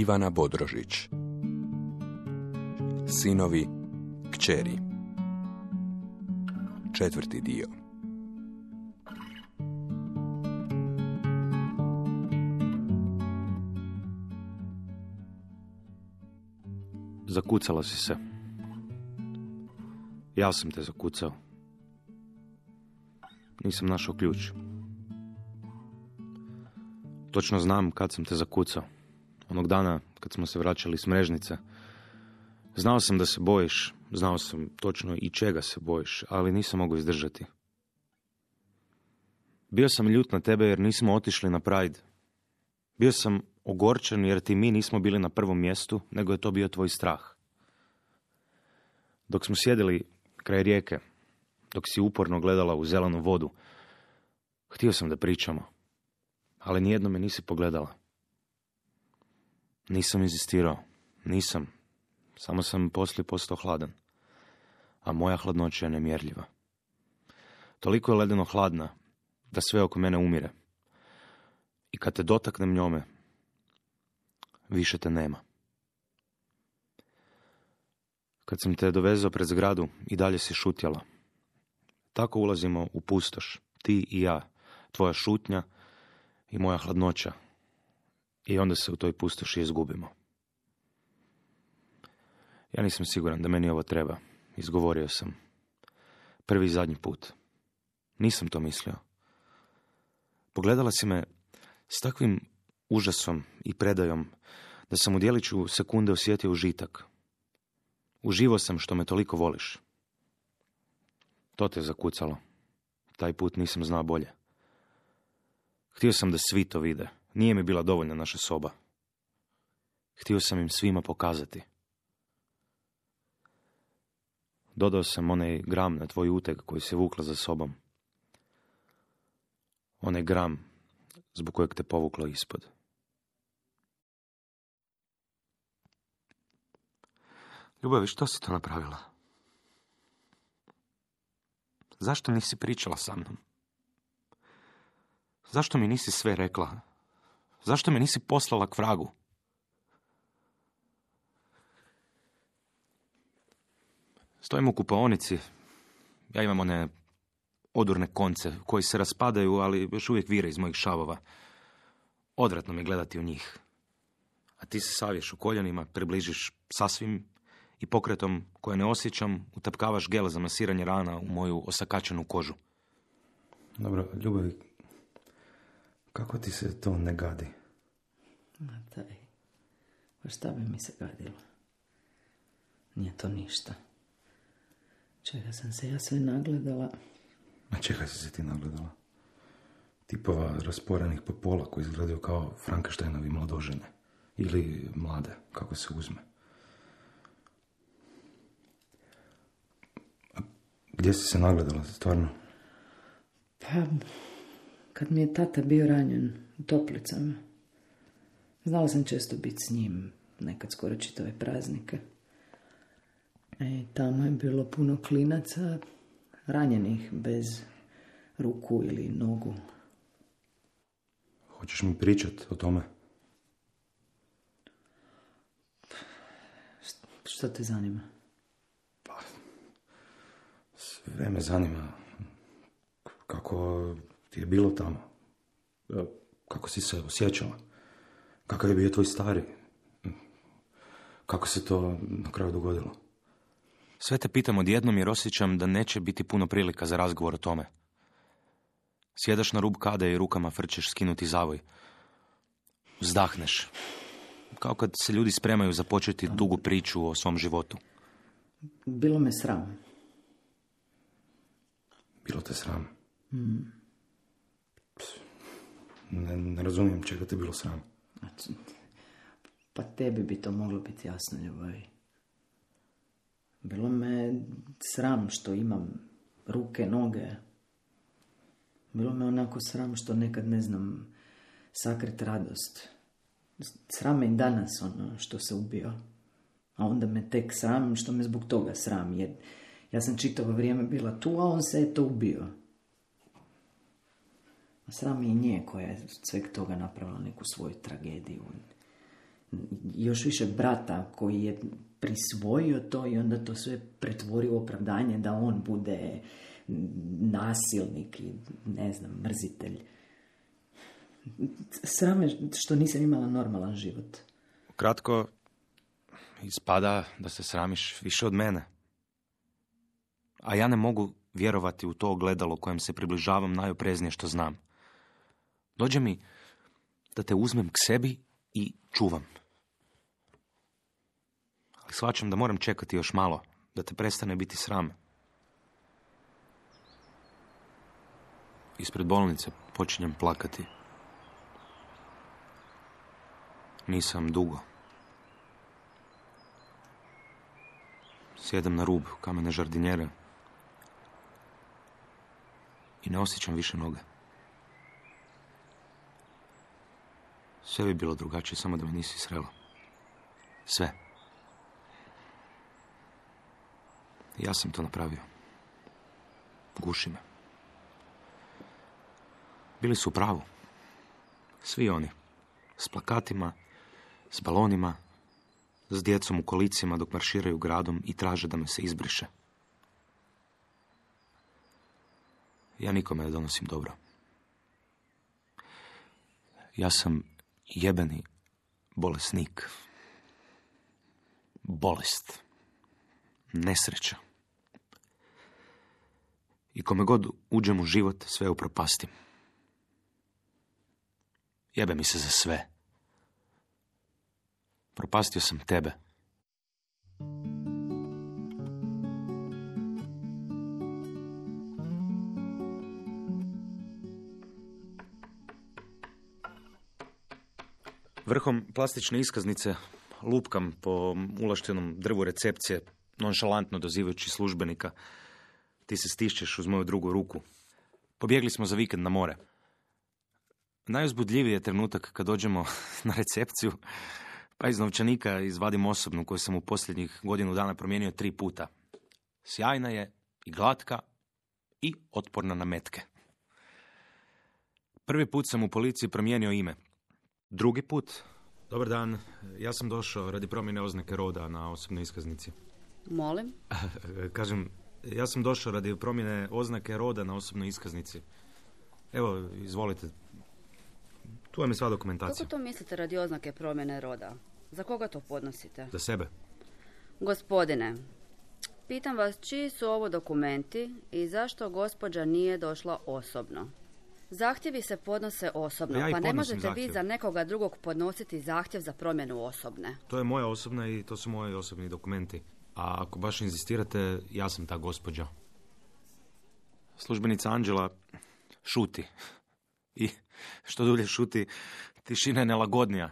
Ivana Bodrožić Sinovi kćeri Četvrti dio Zakucala si se. Ja sam te zakucao. Nisam našao ključ. Točno znam kad sam te zakucao. Onog dana kad smo se vraćali s mrežnice. Znao sam da se bojiš, znao sam točno i čega se bojiš, ali nisam mogao izdržati. Bio sam ljut na tebe jer nismo otišli na Pride. Bio sam ogorčen jer ti mi nismo bili na prvom mjestu, nego je to bio tvoj strah. Dok smo sjedili kraj rijeke, dok si uporno gledala u zelenu vodu, htio sam da pričamo, ali nijedno me nisi pogledala. Nisam inzistirao, nisam, samo sam poslije postao hladan, a moja hladnoća je nemjerljiva. Toliko je ledeno hladna da sve oko mene umire. I kad te dotaknem njome, više te nema. Kad sam te dovezao pred zgradu i dalje si šutjala. Tako ulazimo u pustoš, ti i ja, tvoja šutnja i moja hladnoća. I onda se u toj pustoši izgubimo. Ja nisam siguran da meni ovo treba. Izgovorio sam. Prvi i zadnji put. Nisam to mislio. Pogledala si me s takvim užasom i predajom da sam u dijeliću sekunde osjetio užitak. Uživo sam što me toliko voliš. To te zakucalo. Taj put nisam znao bolje. Htio sam da svi to vide. Nije mi bila dovoljna naša soba. Htio sam im svima pokazati. Dodao sam onaj gram na tvoj uteg koji se vukla za sobom. Onaj gram zbog kojeg te povuklo ispod. Ljubavi, što si to napravila? Zašto nisi pričala sa mnom? Zašto mi nisi sve rekla? Zašto me nisi poslala k vragu? Stojim u kupaonici. Ja imam one odurne konce koji se raspadaju, ali još uvijek vire iz mojih šavova. Odvratno mi gledati u njih. A ti se savješ u koljenima, približiš sasvim i pokretom koje ne osjećam utapkavaš gel za masiranje rana u moju osakačenu kožu. Dobro, ljubavi, kako ti se to ne gadi? Ma taj, pa šta bi mi se gadilo? Nije to ništa. Čega sam se ja sve nagledala? A čega si se ti nagledala? Tipova rasporenih po pola koji izgledaju kao Frankensteinovi mladožene. Ili mlade, kako se uzme. Gdje si se nagledala, stvarno? Pa, kad mi je tata bio ranjen u toplicama. Znala sam često biti s njim, nekad skoro čitave praznike. E, tamo je bilo puno klinaca, ranjenih bez ruku ili nogu. Hoćeš mi pričat o tome? Što te zanima? Sve me zanima kako ti je bilo tamo. Kako si se osjećala. Kakav je bio tvoj stari. Kako se to na kraju dogodilo. Sve te pitam odjednom jer osjećam da neće biti puno prilika za razgovor o tome. Sjedaš na rub kade i rukama frčeš skinuti zavoj. Zdahneš. Kao kad se ljudi spremaju započeti dugu priču o svom životu. Bilo me sram. Bilo te sram? Ne, ne razumijem čega te bilo sram. Znači, pa tebi bi to moglo biti jasno, ljubavi. Bilo me sram što imam ruke, noge. Bilo me onako sram što nekad ne znam sakrit radost. Sram me i danas ono što se ubio. A onda me tek sram što me zbog toga sram. Jer ja sam čitavo vrijeme bila tu, a on se je to ubio. Sram i nje koja je sveg toga napravila neku svoju tragediju. još više brata koji je prisvojio to i onda to sve pretvorio opravdanje da on bude nasilnik i ne znam, mrzitelj. Srame što nisam imala normalan život. Kratko, ispada da se sramiš više od mene. A ja ne mogu vjerovati u to ogledalo kojem se približavam najopreznije što znam. Dođe mi da te uzmem k sebi i čuvam. Ali shvaćam da moram čekati još malo, da te prestane biti sram. Ispred bolnice počinjem plakati. Nisam dugo. Sjedem na rub kamene žardinjere i ne osjećam više noge. Sve bi bilo drugačije samo da me nisi srela. Sve. Ja sam to napravio. Guši me. Bili su u pravu. Svi oni. S plakatima, s balonima, s djecom u kolicima dok marširaju gradom i traže da me se izbriše. Ja nikome ne donosim dobro. Ja sam jebeni bolesnik. Bolest. Nesreća. I kome god uđem u život, sve upropastim. Jebe mi se za sve. Propastio sam tebe. Vrhom plastične iskaznice lupkam po ulaštenom drvu recepcije, nonšalantno dozivajući službenika. Ti se stišćeš uz moju drugu ruku. Pobjegli smo za vikend na more. Najuzbudljiviji je trenutak kad dođemo na recepciju, pa iz novčanika izvadim osobnu koju sam u posljednjih godinu dana promijenio tri puta. Sjajna je i glatka i otporna na metke. Prvi put sam u policiji promijenio ime. Drugi put, dobar dan, ja sam došao radi promjene oznake roda na osobnoj iskaznici. Molim? Kažem, ja sam došao radi promjene oznake roda na osobnoj iskaznici. Evo, izvolite. Tu vam je sva dokumentacija. Kako to mislite radi oznake promjene roda? Za koga to podnosite? Za sebe. Gospodine, pitam vas čiji su ovo dokumenti i zašto gospođa nije došla osobno? Zahtjevi se podnose osobno, Ja pa ne možete zahtjev. vi za nekoga drugog podnositi zahtjev za promjenu osobne. To je moja osobna i to su moji osobni dokumenti. A ako baš inzistirate, ja sam ta gospođa. Službenica Anđela šuti. I što dulje šuti, tišina je nelagodnija.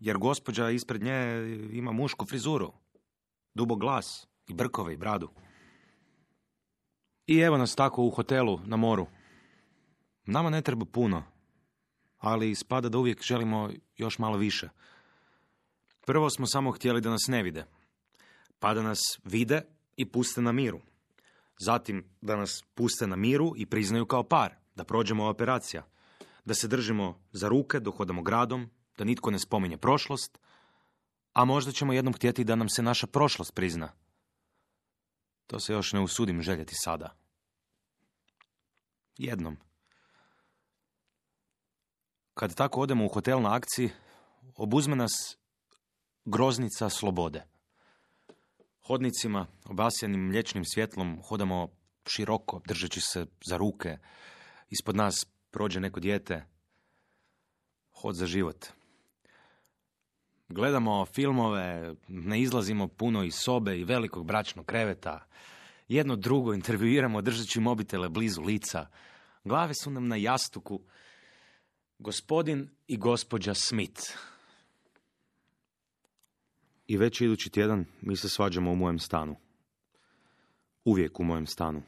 Jer gospođa ispred nje ima mušku frizuru. Dubok glas i brkove i bradu. I evo nas tako u hotelu na moru. Nama ne treba puno, ali ispada da uvijek želimo još malo više. Prvo smo samo htjeli da nas ne vide, pa da nas vide i puste na miru. Zatim da nas puste na miru i priznaju kao par, da prođemo operacija, da se držimo za ruke dok hodamo gradom, da nitko ne spominje prošlost, a možda ćemo jednom htjeti da nam se naša prošlost prizna. To se još ne usudim željeti sada. Jednom. Kad tako odemo u hotel na akciji, obuzme nas groznica slobode. Hodnicima, obasjanim mliječnim svjetlom, hodamo široko, držeći se za ruke. Ispod nas prođe neko dijete. Hod za život. Gledamo filmove, ne izlazimo puno iz sobe i velikog bračnog kreveta. Jedno drugo intervjuiramo držeći mobitele blizu lica. Glave su nam na jastuku. Gospodin i gospođa Smith. I već idući tjedan mi se svađamo u mojem stanu. Uvijek u mojem stanu.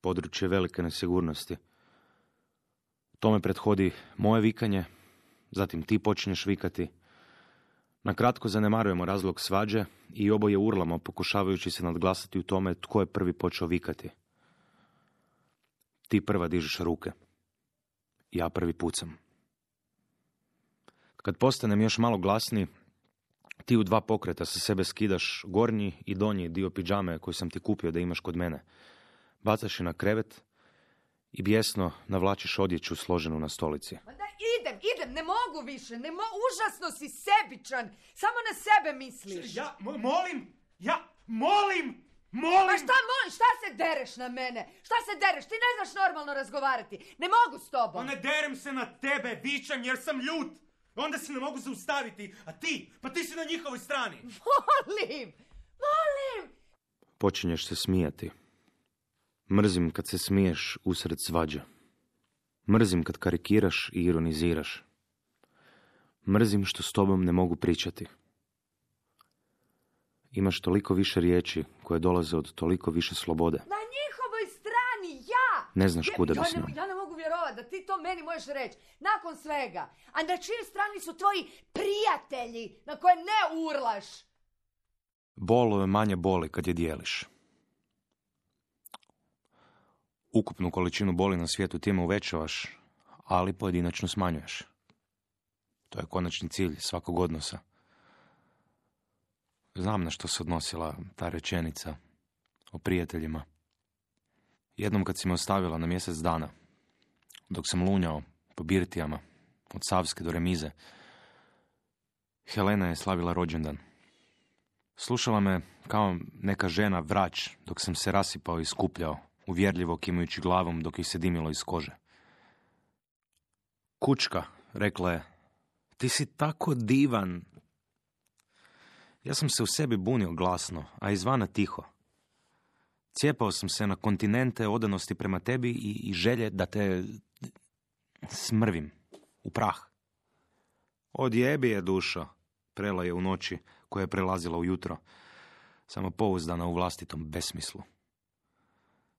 Područje velike nesigurnosti. Tome prethodi moje vikanje, zatim ti počinješ vikati. Na kratko zanemarujemo razlog svađe i oboje urlamo pokušavajući se nadglasati u tome tko je prvi počeo vikati. Ti prva dižeš ruke. Ja prvi pucam. Kad postanem još malo glasniji, Ti u dva pokreta sa sebe skidaš gornji i donji dio pidžame koji sam ti kupio da imaš kod mene. Bacaš je na krevet i bijesno navlačiš odjeću složenu na stolici. Ma da idem, idem, ne mogu više, ne mo užasno si sebičan, samo na sebe misliš. Ja mo- molim, ja molim, molim. Pa šta moliš, šta se dereš na mene? Šta se dereš, ti ne znaš normalno razgovarati, ne mogu s Pa tobom. ne derem se na tebe, vičem jer sam ljut. Onda se ne mogu zaustaviti, a ti, pa ti si na njihovoj strani. Molim, molim. Počinješ se smijati. Mrzim kad se smiješ usred svađa. Mrzim kad karikiraš i ironiziraš. Mrzim što s tobom ne mogu pričati. Imaš toliko više riječi koje dolaze od toliko više slobode. Na njihovoj strani, ja! Ne znaš kuda bi ja s ne, njom. ja ne mogu vjerovati da ti to meni možeš reći. Nakon svega. A na čijoj strani su tvoji prijatelji na koje ne urlaš? Bolo je manje boli kad je dijeliš. Ukupnu količinu boli na svijetu time uvećavaš, ali pojedinačno smanjuješ. To je konačni cilj svakog odnosa. Znam na što se odnosila ta rečenica o prijateljima. Jednom kad si me ostavila na mjesec dana, dok sam lunjao po birtijama, od Savske do Remize, Helena je slavila rođendan. Slušala me kao neka žena vrać dok sam se rasipao i skupljao, uvjerljivo kimajući glavom dok joj se dimilo iz kože. Kučka, rekla je, ti si tako divan. Ja sam se u sebi bunio glasno, a izvana tiho. Cijepao sam se na kontinente odanosti prema tebi i, i želje da te smrvim u prah. Odjebi je dušo, prela je u noći koja je prelazila u jutro, samo pouzdana u vlastitom besmislu.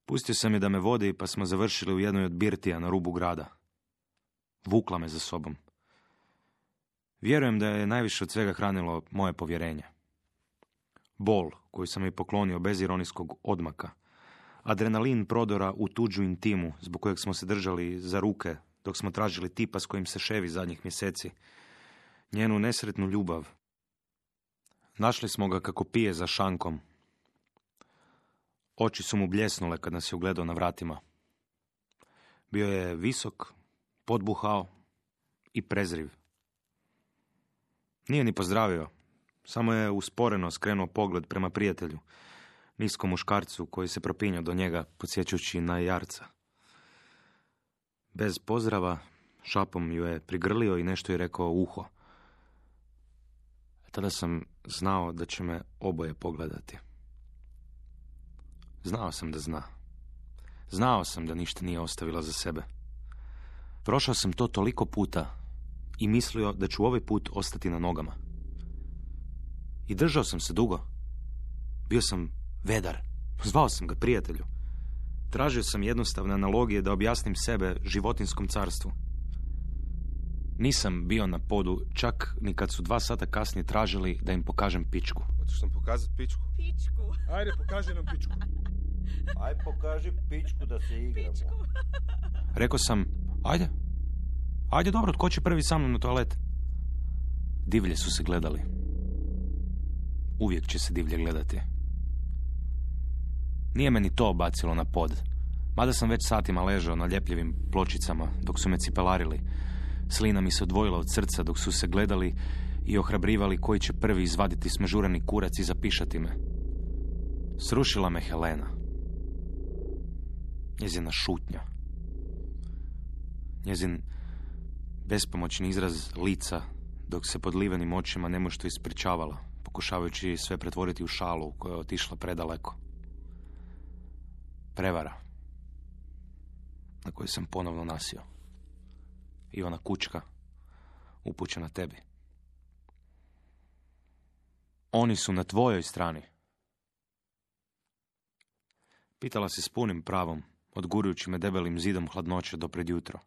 Pustio sam je da me vodi pa smo završili u jednoj od birtija na rubu grada. Vukla me za sobom. Vjerujem da je najviše od svega hranilo moje povjerenje. Bol koju sam joj poklonio bez ironijskog odmaka. Adrenalin prodora u tuđu intimu zbog kojeg smo se držali za ruke dok smo tražili tipa s kojim se ševi zadnjih mjeseci. Njenu nesretnu ljubav. Našli smo ga kako pije za šankom. Oči su mu bljesnule kad nas je ugledao na vratima. Bio je visok, podbuhao i prezriv. Nije ni pozdravio, samo je usporeno skrenuo pogled prema prijatelju, niskom muškarcu koji se propinjao do njega, podsjećajući na jarca. Bez pozdrava, šapom ju je prigrlio i nešto je rekao uho. Tada sam znao da će me oboje pogledati. Znao sam da zna. Znao sam da ništa nije ostavila za sebe. Prošao sam to toliko puta i mislio da ću ovaj put ostati na nogama. I držao sam se dugo. Bio sam vedar. Zvao sam ga prijatelju. Tražio sam jednostavne analogije da objasnim sebe životinskom carstvu. Nisam bio na podu čak ni kad su dva sata kasnije tražili da im pokažem pičku. Hoćeš nam pokazati pičku? Ajde, pokaži nam pičku. Aj pokaži pičku da se igramo. Rekao sam, ajde, ajde dobro, tko će prvi sa mnom na toalet? Divlje su se gledali. Uvijek će se divlje gledati. Nije me ni to bacilo na pod. Mada sam već satima ležao na ljepljivim pločicama dok su me cipelarili. Slina mi se odvojila od srca dok su se gledali i ohrabrivali koji će prvi izvaditi smežurani kurac i zapišati me. Srušila me Helena. Njezina šutnja. Njezin bespomoćni izraz lica dok se pod livenim očima nemošto ispričavala, pokušavajući sve pretvoriti u šalu koja je otišla predaleko. Prevara na koju sam ponovno nasio. Ivana Kučka, upućena tebi. Oni su na tvojoj strani. Pitala se s punim pravom, odgurujući me debelim zidom hladnoće do pred jutro.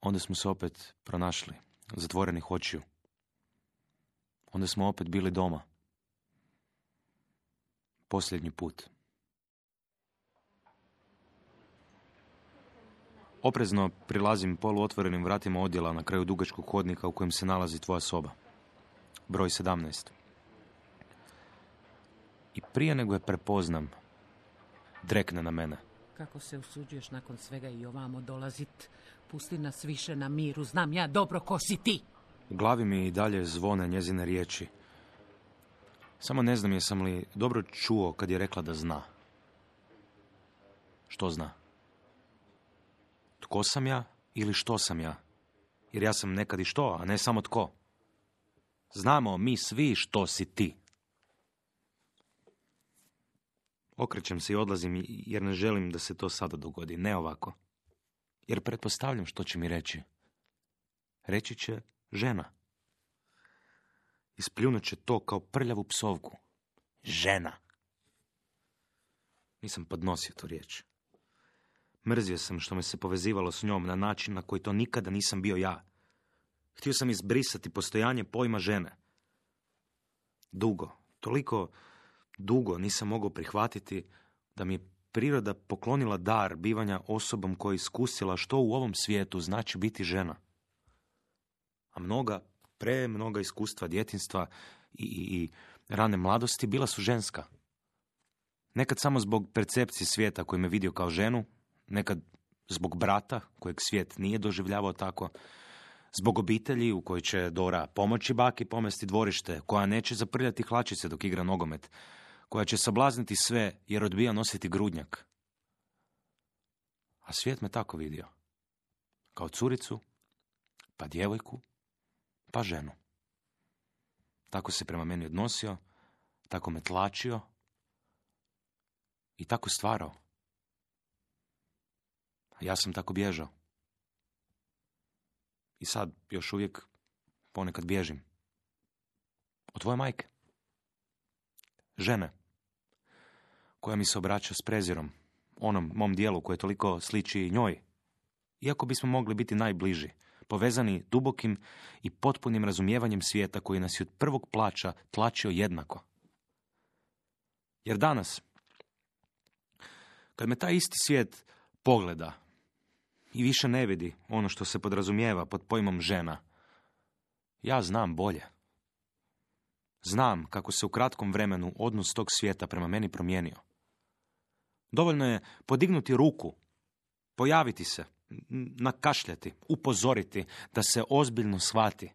Onda smo se opet pronašli, zatvorenih očiju. Onda smo opet bili doma. Posljednji put. Oprezno prilazim poluotvorenim vratima odjela na kraju dugačkog hodnika u kojem se nalazi tvoja soba. Broj 17. I prije nego je prepoznam, drekne na mene. Kako se usuđuješ nakon svega i ovamo dolazit? Pusti nas više na miru, znam ja dobro ko si ti. U glavi mi i dalje zvone njezine riječi. Samo ne znam jesam li dobro čuo kad je rekla da zna. Što zna? Tko sam ja ili što sam ja? Jer ja sam nekad i što, a ne samo tko. Znamo mi svi što si ti. Okrećem se i odlazim jer ne želim da se to sada dogodi, ne ovako. Jer pretpostavljam što će mi reći. Reći će žena. Ispljunut će to kao prljavu psovku. Žena. Nisam podnosio tu riječ. Mrzio sam što me se povezivalo s njom na način na koji to nikada nisam bio ja. Htio sam izbrisati postojanje pojma žene. Dugo, toliko dugo nisam mogao prihvatiti da mi je priroda poklonila dar bivanja osobom koja je iskusila što u ovom svijetu znači biti žena. A mnoga, pre mnoga iskustva djetinstva i, i, i rane mladosti bila su ženska. Nekad samo zbog percepcije svijeta koji me vidio kao ženu, nekad zbog brata kojeg svijet nije doživljavao tako, zbog obitelji u kojoj će Dora pomoći baki pomesti dvorište, koja neće zaprljati hlačice dok igra nogomet, koja će sablazniti sve jer odbija nositi grudnjak. A svijet me tako vidio. Kao curicu, pa djevojku, pa ženu. Tako se prema meni odnosio, tako me tlačio i tako stvarao. A ja sam tako bježao. I sad još uvijek ponekad bježim. Od tvoje majke. Žene. Koja mi se obraća s prezirom. Onom mom dijelu koje toliko sliči njoj. Iako bismo mogli biti najbliži. Povezani dubokim i potpunim razumijevanjem svijeta koji nas je od prvog plaća tlačio jednako. Jer danas, kad me taj isti svijet pogleda i više ne vidi ono što se podrazumijeva pod pojmom žena, ja znam bolje. Znam kako se u kratkom vremenu odnos tog svijeta prema meni promijenio. Dovoljno je podignuti ruku, pojaviti se, nakašljati, upozoriti da se ozbiljno shvati,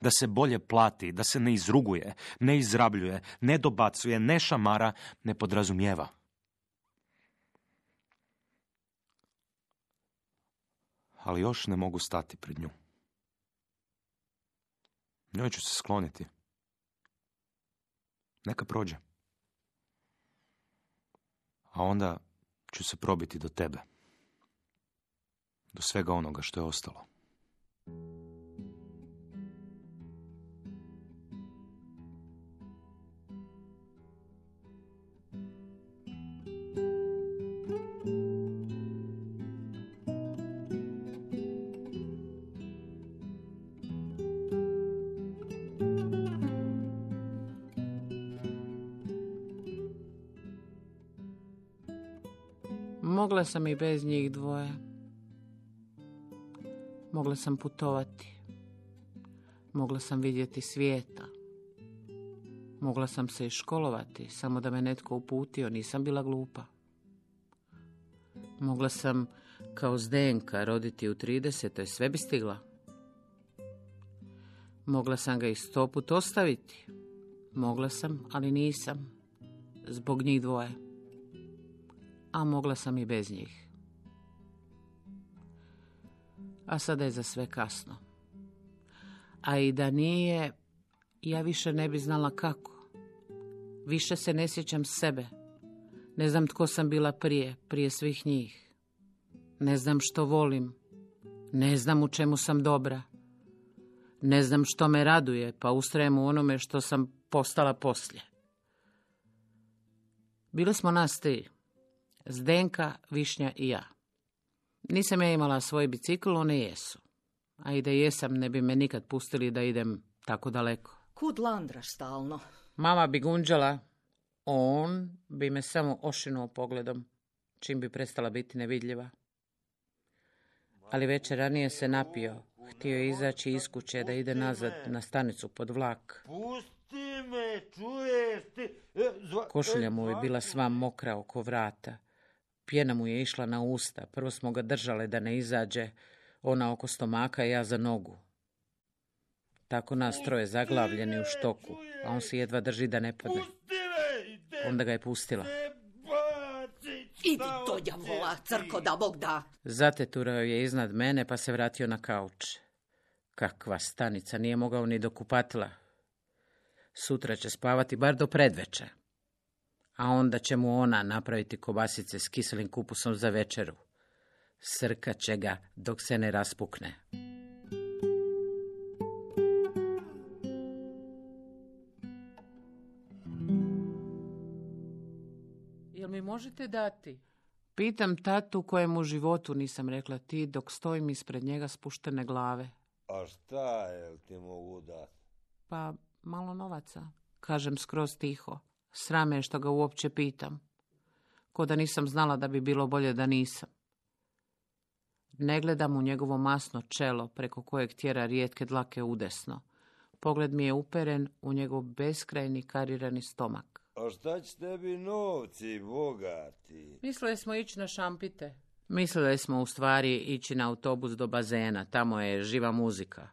da se bolje plati, da se ne izruguje, ne izrabljuje, ne dobacuje, ne šamara, ne podrazumijeva. Ali još ne mogu stati pred nju. Njoj ću se skloniti. Neka prođe. A onda ću se probiti do tebe. Do svega onoga što je ostalo. Mogla sam i bez njih dvoje. Mogla sam putovati. Mogla sam vidjeti svijeta. Mogla sam se i školovati, samo da me netko uputio, nisam bila glupa. Mogla sam kao Zdenka roditi u 30. sve bi stigla. Mogla sam ga i sto put ostaviti. Mogla sam, ali nisam. Zbog njih dvoje. A mogla sam i bez njih. A sada je za sve kasno. A i da nije, ja više ne bi znala kako. Više se ne sjećam sebe. Ne znam tko sam bila prije, prije svih njih. Ne znam što volim. Ne znam u čemu sam dobra. Ne znam što me raduje, pa ustrajem u onome što sam postala poslije. Bile smo nas tri. Zdenka, Višnja i ja. Nisam ja imala svoj bicikl, one jesu. A i da jesam, ne bi me nikad pustili da idem tako daleko. Kud landraš stalno? Mama bi gunđala, on bi me samo ošinuo pogledom, čim bi prestala biti nevidljiva. Ali večer ranije se napio. Htio je izaći iz kuće da ide nazad na stanicu pod vlak. Pusti me, čuješ ti? E, Košulja e, mu je bila sva mokra oko vrata. Pjena mu je išla na usta. Prvo smo ga držale da ne izađe. Ona oko stomaka, ja za nogu. Tako nas troje zaglavljeni u štoku, a on se jedva drži da ne padne. Onda ga je pustila. Idi djavola, ti? crko da Bog da. Zateturao je iznad mene pa se vratio na kauč. Kakva stanica, nije mogao ni do kupatila. Sutra će spavati bar do predveče. A onda će mu ona napraviti kobasice s kiselim kupusom za večeru. Srkat će ga dok se ne raspukne. Jel mi možete dati? Pitam tatu kojem u životu nisam rekla ti dok stojim ispred njega spuštene glave. A šta je ti mogu dat? Pa malo novaca, kažem skroz tiho. Srame što ga uopće pitam. Ko da nisam znala da bi bilo bolje da nisam. Ne gledam u njegovo masno čelo preko kojeg tjera rijetke dlake udesno. Pogled mi je uperen u njegov beskrajni karirani stomak. A šta će tebi novci, bogati? Mislili smo ići na šampite. Mislili smo u stvari ići na autobus do bazena, tamo je živa muzika.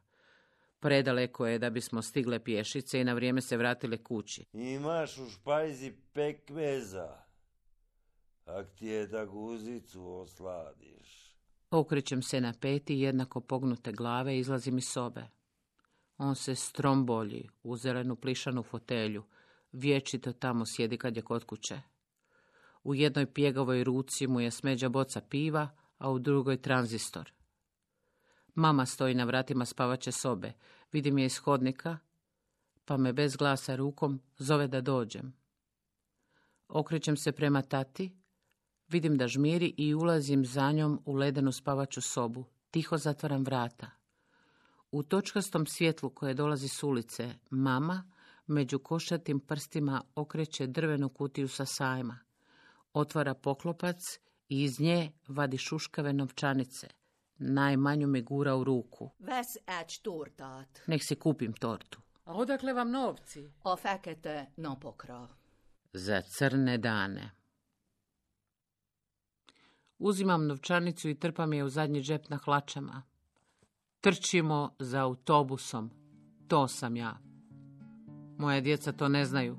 Predaleko je da bismo stigle pješice i na vrijeme se vratile kući. Imaš u špajzi pekmeza. Ak ti je da guzicu osladiš. Okrećem se na peti jednako pognute glave i izlazim iz sobe. On se strombolji u zelenu plišanu fotelju. Vječito tamo sjedi kad je kod kuće. U jednoj pjegavoj ruci mu je smeđa boca piva, a u drugoj tranzistor. Mama stoji na vratima spavaće sobe. Vidim je iz hodnika, pa me bez glasa rukom zove da dođem. Okrećem se prema tati, vidim da žmiri i ulazim za njom u ledenu spavaću sobu. Tiho zatvaram vrata. U točkastom svjetlu koje dolazi s ulice, mama među košatim prstima okreće drvenu kutiju sa sajma. Otvara poklopac i iz nje vadi šuškave novčanice. Najmanju mi gura u ruku. Ves egy tortát. Nek si kupim tortu. A odakle vam novci? A fekete napokra. Za crne dane. Uzimam novčanicu i trpam je u zadnji džep na hlačama. Trčimo za autobusom. To sam ja. Moja djeca to ne znaju.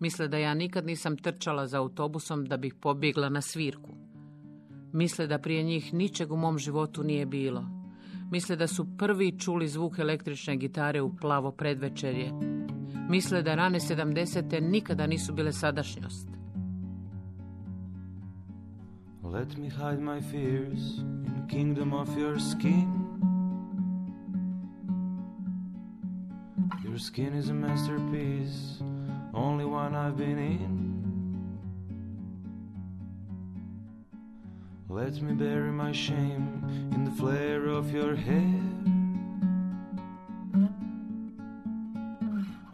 Misle da ja nikad nisam trčala za autobusom da bih pobjegla na svirku. Misle da prije njih ničeg u mom životu nije bilo. Misle da su prvi čuli zvuk električne gitare u plavo predvečerje. Misle da rane 70. nikada nisu bile sadašnjost. Let me hide my fears in kingdom of your skin. Your skin is a masterpiece, only one I've been in. Let me bury my shame in the flare of your hair.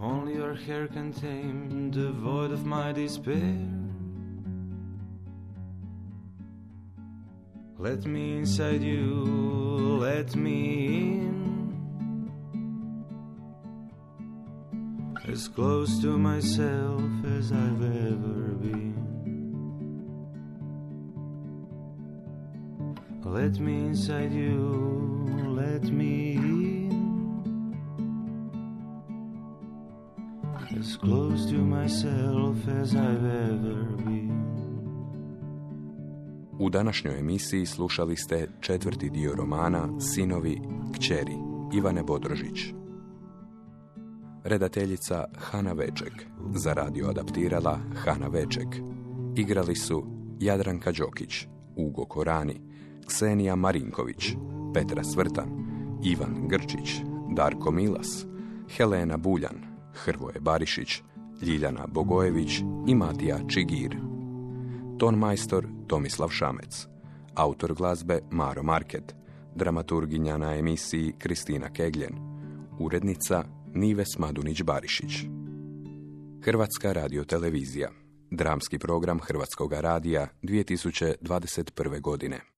Only your hair can tame the void of my despair. Let me inside you, let me in. As close to myself as I've ever been. Let me inside you, let me in. As close to myself as I've ever been. U današnjoj emisiji slušali ste četvrti dio romana Sinovi kćeri Ivane Bodrožić. Redateljica Hana Veček. Za radio adaptirala Hana Veček. Igrali su Jadranka Đokić, Ugo Korani, Ksenija Marinković, Petra Svrtan, Ivan Grčić, Darko Milas, Helena Buljan, Hrvoje Barišić, Ljiljana Bogojević i Matija Čigir. Ton majstor Tomislav Šamec. Autor glazbe Maro Market. Dramaturginja na emisiji Kristina Kegljen. Urednica Nives Madunić-Barišić. Hrvatska radiotelevizija. Dramski program Hrvatskog radija 2021. godine.